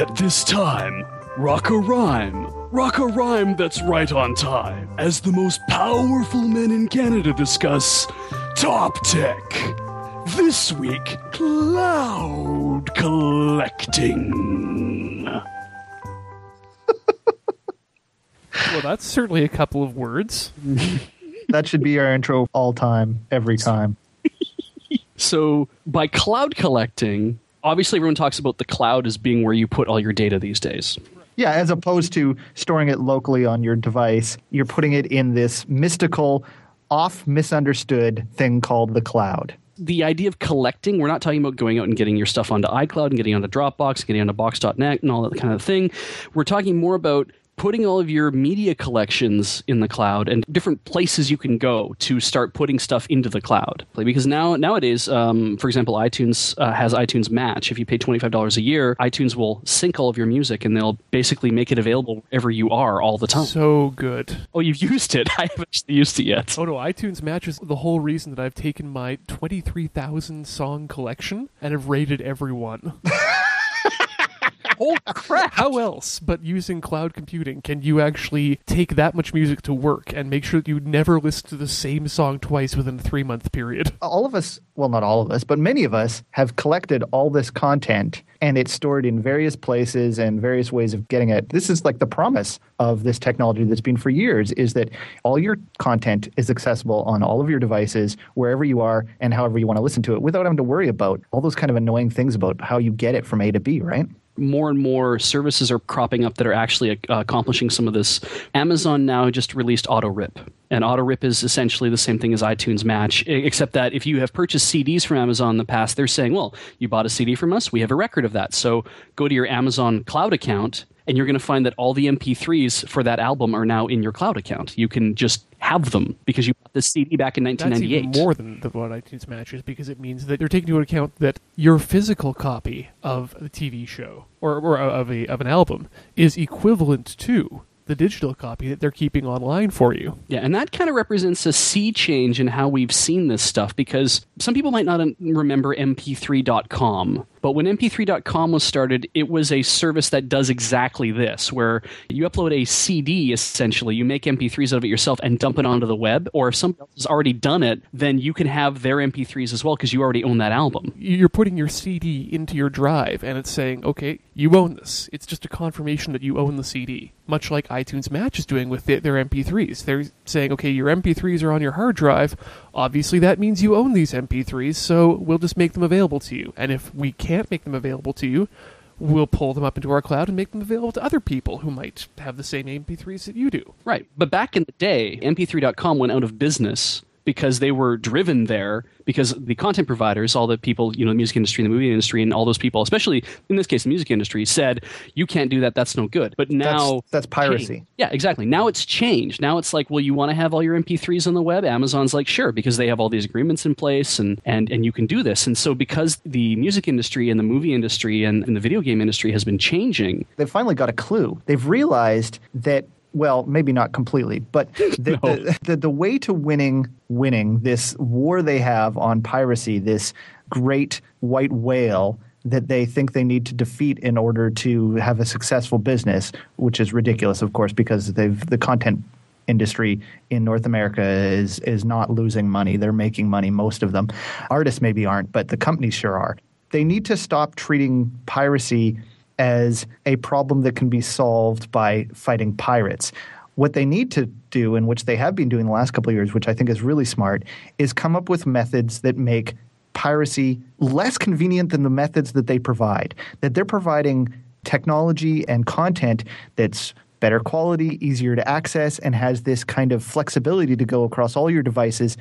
At this time, rock a rhyme. Rock a rhyme that's right on time. As the most powerful men in Canada discuss top tech. This week, cloud collecting. Well, that's certainly a couple of words. That should be our intro all time, every time. So, by cloud collecting, obviously everyone talks about the cloud as being where you put all your data these days. Yeah, as opposed to storing it locally on your device, you're putting it in this mystical, off misunderstood thing called the cloud. the idea of collecting, we're not talking about going out and getting your stuff onto iCloud and getting onto Dropbox, getting onto Box.net and all that kind of thing. We're talking more about putting all of your media collections in the cloud and different places you can go to start putting stuff into the cloud. Because now nowadays, um, for example, iTunes uh, has iTunes Match. If you pay twenty five dollars a year, iTunes will sync all of your music and they'll basically make it available wherever you are all the time. So good. oh, you've used it? I haven't used it yet. Oh no, iTunes matches the whole reason that I've taken my 23,000 song collection and have rated every one. Oh crap! How else but using cloud computing can you actually take that much music to work and make sure that you never listen to the same song twice within a three month period? All of us, well, not all of us, but many of us have collected all this content and it's stored in various places and various ways of getting it. This is like the promise of this technology that's been for years is that all your content is accessible on all of your devices, wherever you are and however you want to listen to it without having to worry about all those kind of annoying things about how you get it from A to B, right? More and more services are cropping up that are actually uh, accomplishing some of this. Amazon now just released Auto Rip. And Auto Rip is essentially the same thing as iTunes Match, except that if you have purchased CDs from Amazon in the past, they're saying, well, you bought a CD from us, we have a record of that. So go to your Amazon cloud account, and you're going to find that all the MP3s for that album are now in your cloud account. You can just have them because you bought the CD back in 1998. That's 1998. even more than the, what iTunes matches because it means that they're taking into account that your physical copy of the TV show or, or of a of an album is equivalent to the digital copy that they're keeping online for you. Yeah, and that kind of represents a sea change in how we've seen this stuff because some people might not remember mp3.com, but when mp3.com was started, it was a service that does exactly this where you upload a CD essentially, you make mp3s out of it yourself and dump it onto the web, or if somebody else has already done it, then you can have their mp3s as well because you already own that album. You're putting your CD into your drive and it's saying, okay, you own this. It's just a confirmation that you own the CD. Much like iTunes Match is doing with their, their MP3s. They're saying, okay, your MP3s are on your hard drive. Obviously, that means you own these MP3s, so we'll just make them available to you. And if we can't make them available to you, we'll pull them up into our cloud and make them available to other people who might have the same MP3s that you do. Right. But back in the day, mp3.com went out of business because they were driven there because the content providers, all the people, you know, the music industry, the movie industry, and all those people, especially in this case, the music industry, said, you can't do that. That's no good. But now. That's, that's piracy. Yeah, exactly. Now it's changed. Now it's like, well, you want to have all your MP3s on the web? Amazon's like, sure, because they have all these agreements in place and, and, and you can do this. And so because the music industry and the movie industry and, and the video game industry has been changing, They've finally got a clue. They've realized that well, maybe not completely, but the, No. the, the, the way to winning winning this war they have on piracy, this great white whale that they think they need to defeat in order to have a successful business, which is ridiculous, of course, because they've the content industry in North America is is not losing money. They're making money, most of them. Artists maybe aren't, but the companies sure are. They need to stop treating piracy as a problem that can be solved by fighting pirates. What they need to do, and which they have been doing the last couple of years, which I think is really smart, is come up with methods that make piracy less convenient than the methods that they provide. That they're providing technology and content that's better quality, easier to access, and has this kind of flexibility to go across all your devices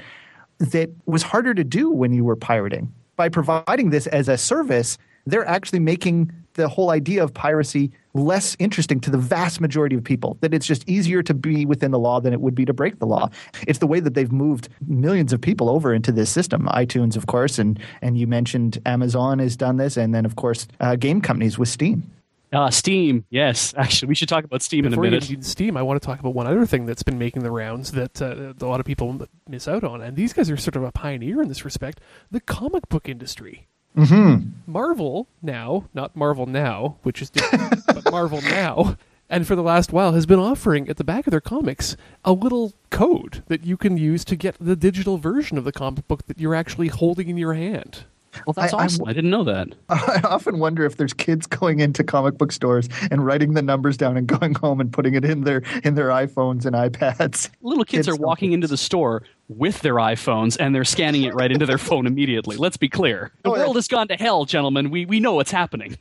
that was harder to do when you were pirating. By providing this as a service, they're actually making the whole idea of piracy less interesting to the vast majority of people. That it's just easier to be within the law than it would be to break the law. It's the way that they've moved millions of people over into this system. iTunes, of course, and and you mentioned Amazon has done this, and then of course uh, game companies with Steam. uh, Steam, yes, actually, we should talk about Steam Before in we a get minute. Steam, I want to talk about one other thing that's been making the rounds that uh, a lot of people miss out on, and these guys are sort of a pioneer in this respect: the comic book industry. Mm-hmm. Marvel now, not Marvel Now, which is different, but Marvel Now, and for the last while has been offering at the back of their comics a little code that you can use to get the digital version of the comic book that you're actually holding in your hand. Well, that's I- I awesome. I, didn't know that. I often wonder if there's kids going into comic book stores and writing the numbers down and going home and putting it in their in their iPhones and iPads. Little kids Kids are walking into the store with their iPhones and they're scanning it right into their phone immediately. Let's be clear. The Oh, yeah. world has gone to hell, gentlemen. We, we know what's happening.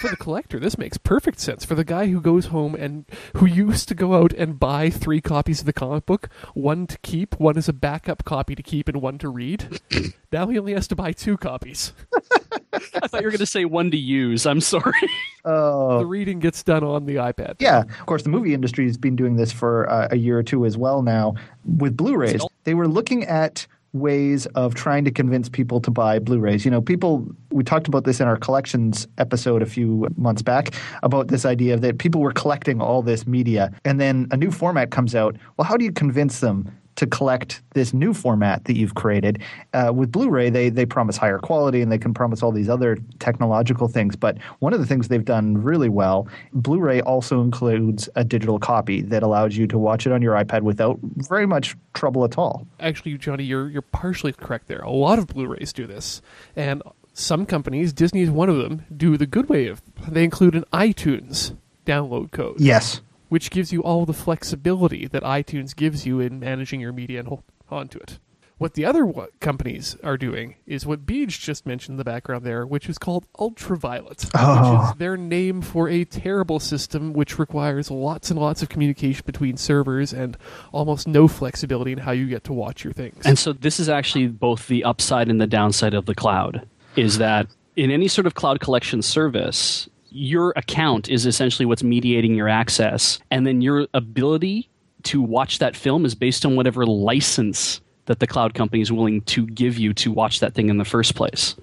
For the collector, this makes perfect sense. For the guy who goes home and who used to go out and buy three copies of the comic book, one to keep, one as a backup copy to keep, and one to read, now he only has to buy two copies. I thought you were going to say one to use. I'm sorry. Oh, The reading gets done on the iPad. Yeah, of course, the movie industry has been doing this for uh, a year or two as well now with Blu-rays. Still? They were looking at ways of trying to convince people to buy Blu-rays. You know, people we talked about this in our collections episode a few months back about this idea that people were collecting all this media and then a new format comes out. Well, how do you convince them to collect this new format that you've created. Uh, with Blu-ray, they they promise higher quality and they can promise all these other technological things. But one of the things they've done really well, Blu-ray also includes a digital copy that allows you to watch it on your iPad without very much trouble at all. Actually, Johnny, you're you're partially correct there. A lot of Blu-rays do this, and some companies, Disney is one of them, do the good way of they include an iTunes download code. Yes. Which gives you all the flexibility that iTunes gives you in managing your media and hold onto it. What the other wa- companies are doing is what Beej just mentioned in the background there, which is called Ultraviolet, Oh. which is oh. their name for a terrible system which requires lots and lots of communication between servers and almost no flexibility in how you get to watch your things. And so this is actually both the upside and the downside of the cloud is that in any sort of cloud collection service, your account is essentially what's mediating your access. And then your ability to watch that film is based on whatever license that the cloud company is willing to give you to watch that thing in the first place.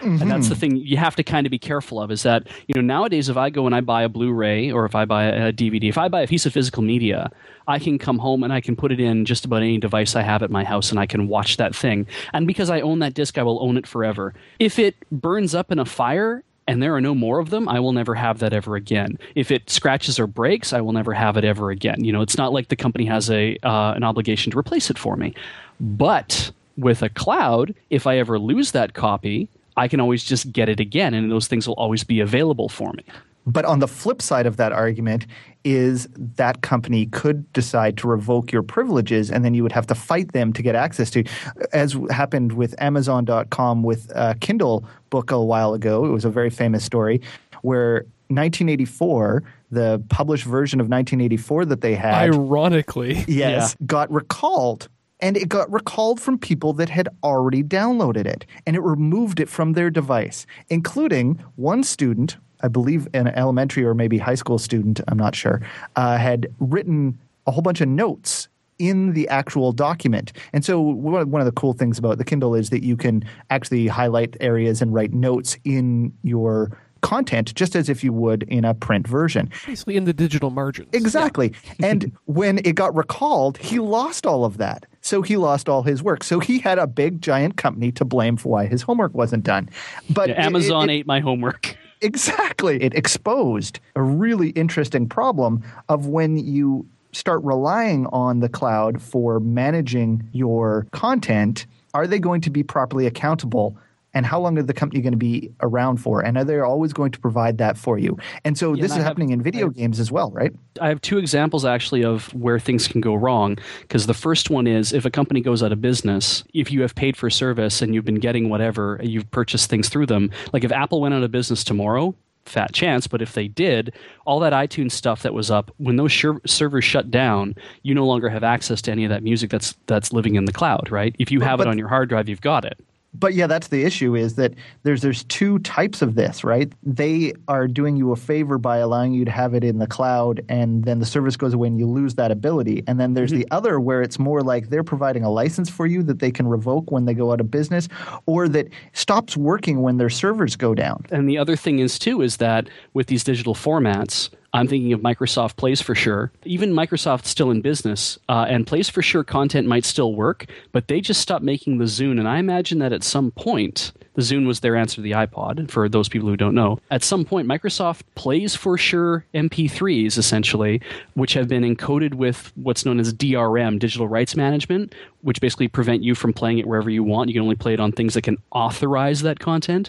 And that's the mm-hmm. thing you have to kind of be careful of is that, you know, nowadays if I go and I buy a Blu-ray or if I buy a DVD, if I buy a piece of physical media, I can come home and I can put it in just about any device I have at my house and I can watch that thing. And because I own that disc, I will own it forever. If it burns up in a fire and there are no more of them, I will never have that ever again. If it scratches or breaks, I will never have it ever again. You know, it's not like the company has a uh, an obligation to replace it for me. But with a cloud, if I ever lose that copy, I can always just get it again, and those things will always be available for me. But on the flip side of that argument is that company could decide to revoke your privileges and then you would have to fight them to get access to as happened with amazon.com with a Kindle book a while ago. It was a very famous story where 1984 the published version of 1984 that they had Ironically, yes, got recalled. And it got recalled from people that had already downloaded it. And it removed it from their device, including one student, I believe an elementary or maybe high school student, I'm not sure, uh, had written a whole bunch of notes in the actual document. And so one one of the cool things about the Kindle is that you can actually highlight areas and write notes in your content just as if you would in a print version. basically in the digital margins. Exactly. and when it got recalled, he lost all of that. So he lost all his work. So he had a big giant company to blame for why his homework wasn't done. But Yeah, it- Amazon it- ate my homework. Exactly. It exposed a really interesting problem of when you start relying on the cloud for managing your content, are they going to be properly accountable? And how long are the company going to be around for? And are they always going to provide that for you? And so Yeah, this and is I have- happening in video games as well, right? I have two examples actually of where things can go wrong. Because the first one is if a company goes out of business, if you have paid for service and you've been getting whatever, you've purchased things through them. Like if Apple went out of business tomorrow, fat chance, but if they did, all that iTunes stuff that was up, when those shir- servers shut down, you no longer have access to any of that music that's that's living in the cloud, right? If you have but- it on your hard drive, you've got it. But yeah, that's the issue is that there's there's two types of this, right? They are doing you a favor by allowing you to have it in the cloud and then the service goes away and you lose that ability. And then there's mm-hmm. the other where it's more like they're providing a license for you that they can revoke when they go out of business or that stops working when their servers go down. And the other thing is too is that with these digital formats, I'm thinking of Microsoft Plays for Sure. Even Microsoft's still in business, uh, and Plays for Sure content might still work, but they just stopped making the Zune. And I imagine that at some point, the Zune was their answer to the iPod, for those people who don't know. At some point, Microsoft Plays for Sure MP3s, essentially, which have been encoded with what's known as DRM, digital rights management, which basically prevent you from playing it wherever you want. You can only play it on things that can authorize that content.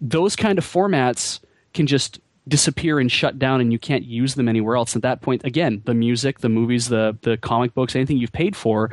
Those kind of formats can just disappear and shut down and you can't use them anywhere else at that point again the music the movies the the comic books anything you've paid for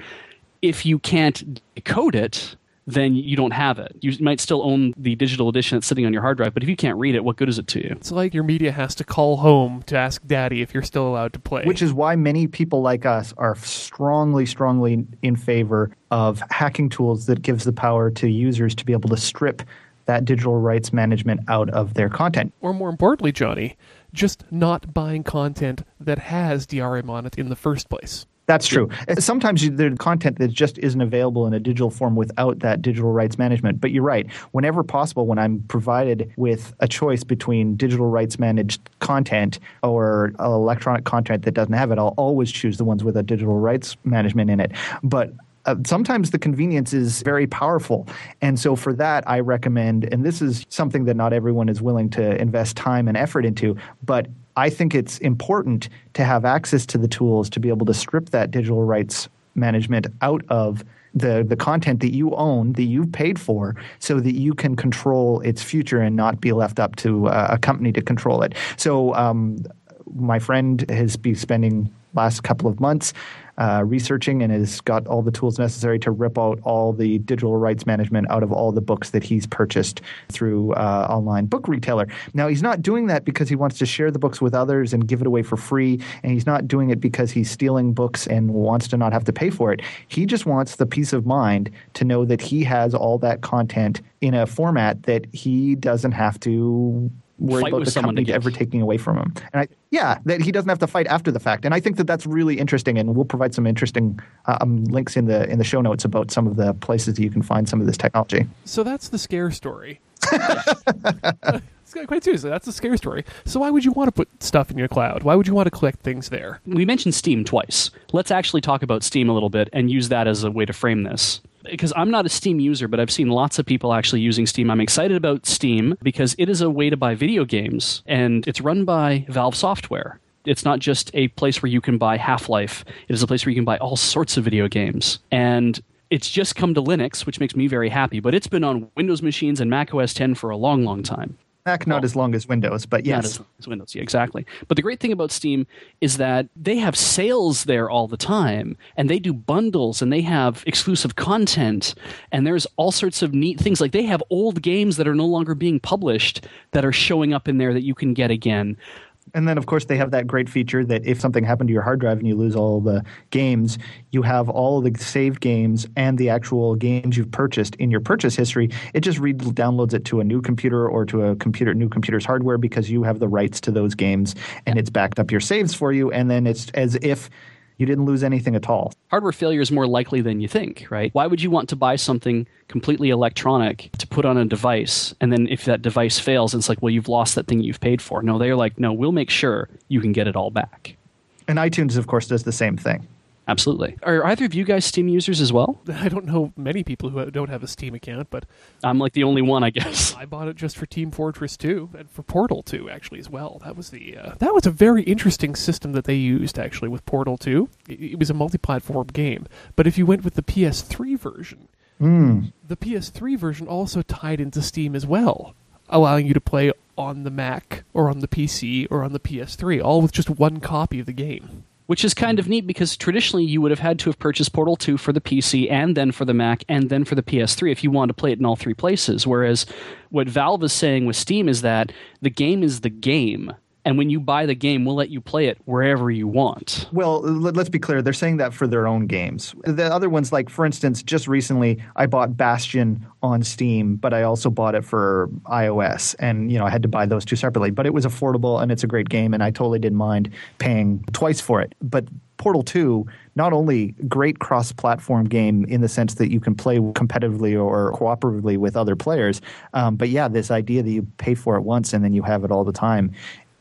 if you can't decode it then you don't have it. You might still own the digital edition that's sitting on your hard drive, but if you can't read it, what good is it to you? It's like your media has to call home to ask daddy if you're still allowed to play. Which is why many people like us are strongly, strongly in favor of hacking tools that gives the power to users to be able to strip that digital rights management out of their content. Or more importantly, Johnny, just not buying content that has DRM on it in the first place. That's true. Sometimes there's content that just isn't available in a digital form without that digital rights management. But you're right. Whenever possible, when I'm provided with a choice between digital rights managed content or electronic content that doesn't have it, I'll always choose the ones with a digital rights management in it. But uh, sometimes the convenience is very powerful. And so for that, I recommend, and this is something that not everyone is willing to invest time and effort into, but I think it's important to have access to the tools to be able to strip that digital rights management out of the the content that you own that you've paid for so that you can control its future and not be left up to uh, a company to control it so um, my friend has been spending last couple of months uh, researching and has got all the tools necessary to rip out all the digital rights management out of all the books that he's purchased through uh, online book retailer. Now he's not doing that because he wants to share the books with others and give it away for free, and he's not doing it because he's stealing books and wants to not have to pay for it. He just wants the peace of mind to know that he has all that content in a format that he doesn't have to worry Fight about with the someone company get- ever taking away from him. And I, yeah, that he doesn't have to fight after the fact. And I think that that's really interesting. And we'll provide some interesting uh, um, links in the in the show notes about some of the places that you can find some of this technology. So that's the scare story. Quite seriously, that's a scare story. So why would you want to put stuff in your cloud? Why would you want to collect things there? We mentioned Steam twice. Let's actually talk about Steam a little bit and use that as a way to frame this. Because I'm not a Steam user, but I've seen lots of people actually using Steam. I'm excited about Steam because it is a way to buy video games, and it's run by Valve Software. It's not just a place where you can buy Half Life, it is a place where you can buy all sorts of video games. And it's just come to Linux, which makes me very happy, but it's been on Windows machines and Mac OS 10 for a long, long time. Mac not as long as Windows, but Not yes. as, as Windows, yeah, exactly. But the great thing about Steam is that they have sales there all the time, and they do bundles, and they have exclusive content, and there's all sorts of neat things. Like they have old games that are no longer being published that are showing up in there that you can get again. And then, of course, they have that great feature that if something happened to your hard drive and you lose all the games, you have all the saved games and the actual games you've purchased in your purchase history. It just re- downloads it to a new computer or to a computer, new computer's hardware because you have the rights to those games, and it's backed up your saves for you. And then it's as if you didn't lose anything at all. Hardware failure is more likely than you think, right? Why would you want to buy something completely electronic to put on a device, and then if that device fails, it's like, well, you've lost that thing you've paid for? No, they're like, no, we'll make sure you can get it all back. And iTunes, of course, does the same thing. Absolutely. Are either of you guys Steam users as well? I don't know many people who don't have a Steam account, but I'm like the only one, I guess. I bought it just for Team Fortress 2 and for Portal 2 actually as well. That was the uh, that was a very interesting system that they used actually with Portal 2. It, it was a multi-platform game, but if you went with the PS3 version, the PS3 version also tied into Steam as well, allowing you to play on the Mac or on the PC or on the PS3, all with just one copy of the game. Which is kind of neat because traditionally you would have had to have purchased Portal 2 for the PC and then for the Mac and then for the PS3 if you wanted to play it in all three places. Whereas what Valve is saying with Steam is that the game is the game. And when you buy the game, we'll let you play it wherever you want. Well, let- let's be clear. They're saying that for their own games. The other ones, like for instance, just recently I bought Bastion on Steam, but I also bought it for iOS, and you know I had to buy those two separately. But it was affordable and it's a great game, and I totally didn't mind paying twice for it. But Portal 2, not only great cross-platform game in the sense that you can play competitively or cooperatively with other players, um, but yeah, this idea that you pay for it once and then you have it all the time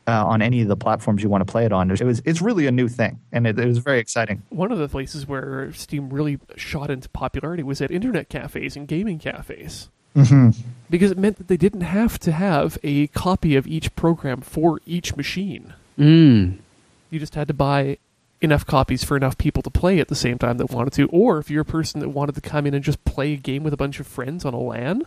uh, on any of the platforms you want to play it on. It was it's really a new thing, and it, it was very exciting. One of the places where Steam really shot into popularity was at internet cafes and gaming cafes. Mm-hmm. Because it meant that they didn't have to have a copy of each program for each machine. Mm. You just had to buy enough copies for enough people to play at the same time that wanted to. Or if you're a person that wanted to come in and just play a game with a bunch of friends on a LAN,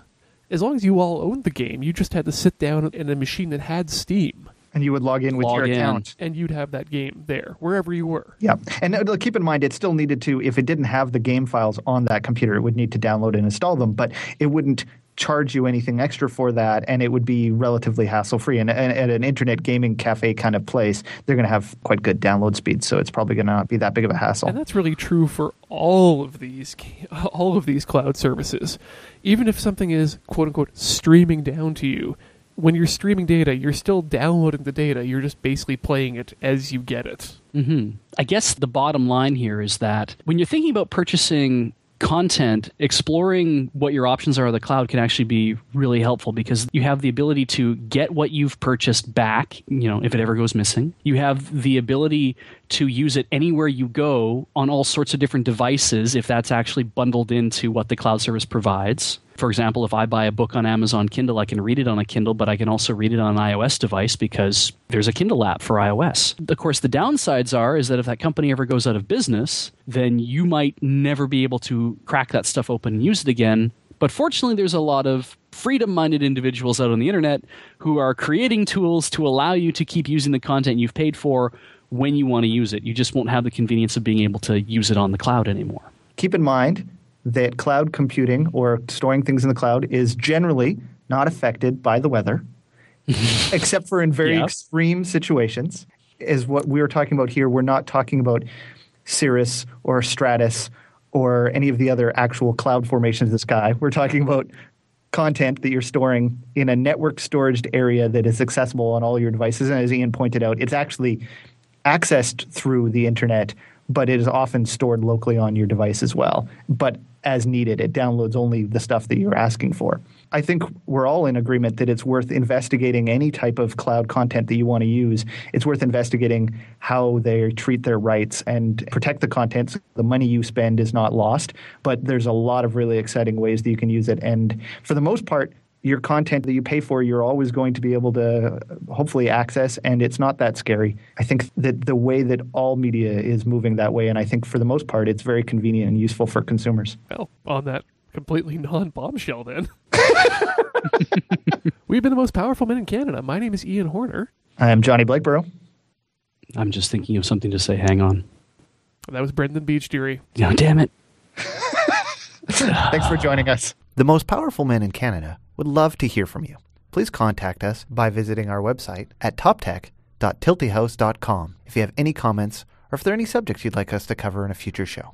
as long as you all owned the game, you just had to sit down in a machine that had Steam. And you would log in with Log your in. account. And you'd have that game there, wherever you were. Yeah, and uh, keep in mind, it still needed to. If it didn't have the game files on that computer, it would need to download and install them. But it wouldn't charge you anything extra for that, and it would be relatively hassle free. And, and at an internet gaming cafe kind of place, they're going to have quite good download speeds, so it's probably going to not be that big of a hassle. And that's really true for all of these all of these cloud services. Even if something is quote unquote streaming down to you, when you're streaming data, you're still downloading the data. You're just basically playing it as you get it. hmm I guess the bottom line here is that when you're thinking about purchasing content, exploring what your options are on the cloud can actually be really helpful because you have the ability to get what you've purchased back, you know, if it ever goes missing. You have the ability to use it anywhere you go on all sorts of different devices if that's actually bundled into what the cloud service provides. For example, if I buy a book on Amazon Kindle, I can read it on a Kindle, but I can also read it on an iOS device because there's a Kindle app for iOS. Of course, the downsides are is that if that company ever goes out of business, then you might never be able to crack that stuff open and use it again. But fortunately, there's a lot of freedom minded individuals out on the internet who are creating tools to allow you to keep using the content you've paid for when you want to use it. You just won't have the convenience of being able to use it on the cloud anymore. keep in mind that cloud computing or storing things in the cloud is generally not affected by the weather, except for in very Yeah. extreme situations. Is what we are talking about here. We're not talking about Cirrus or Stratus or any of the other actual cloud formations of the sky. We're talking about content that you're storing in a network storage area that is accessible on all your devices. And as Ian pointed out, it's actually accessed through the internet, but it is often stored locally on your device as well. But as needed, it downloads only the stuff that you're asking for. I think we're all in agreement that it's worth investigating any type of cloud content that you want to use. It's worth investigating how they treat their rights and protect the content so the money you spend is not lost. But there's a lot of really exciting ways that you can use it. And for the most part, your content that you pay for, you're always going to be able to hopefully access, and it's not that scary. I think that the way that all media is moving that way, and I think for the most part, it's very convenient and useful for consumers. Well, on that completely non bombshell, then. We've been the most powerful men in Canada. My name is Ian Horner. I'm Johnny Blakeborough. I'm just thinking of something to say. Hang on. That was Brendan Beachdeary. No, damn it. Thanks for joining us. The most powerful men in Canada would love to hear from you. Please contact us by visiting our website at toptech.tiltyhouse.com if you have any comments or if there are any subjects you'd like us to cover in a future show.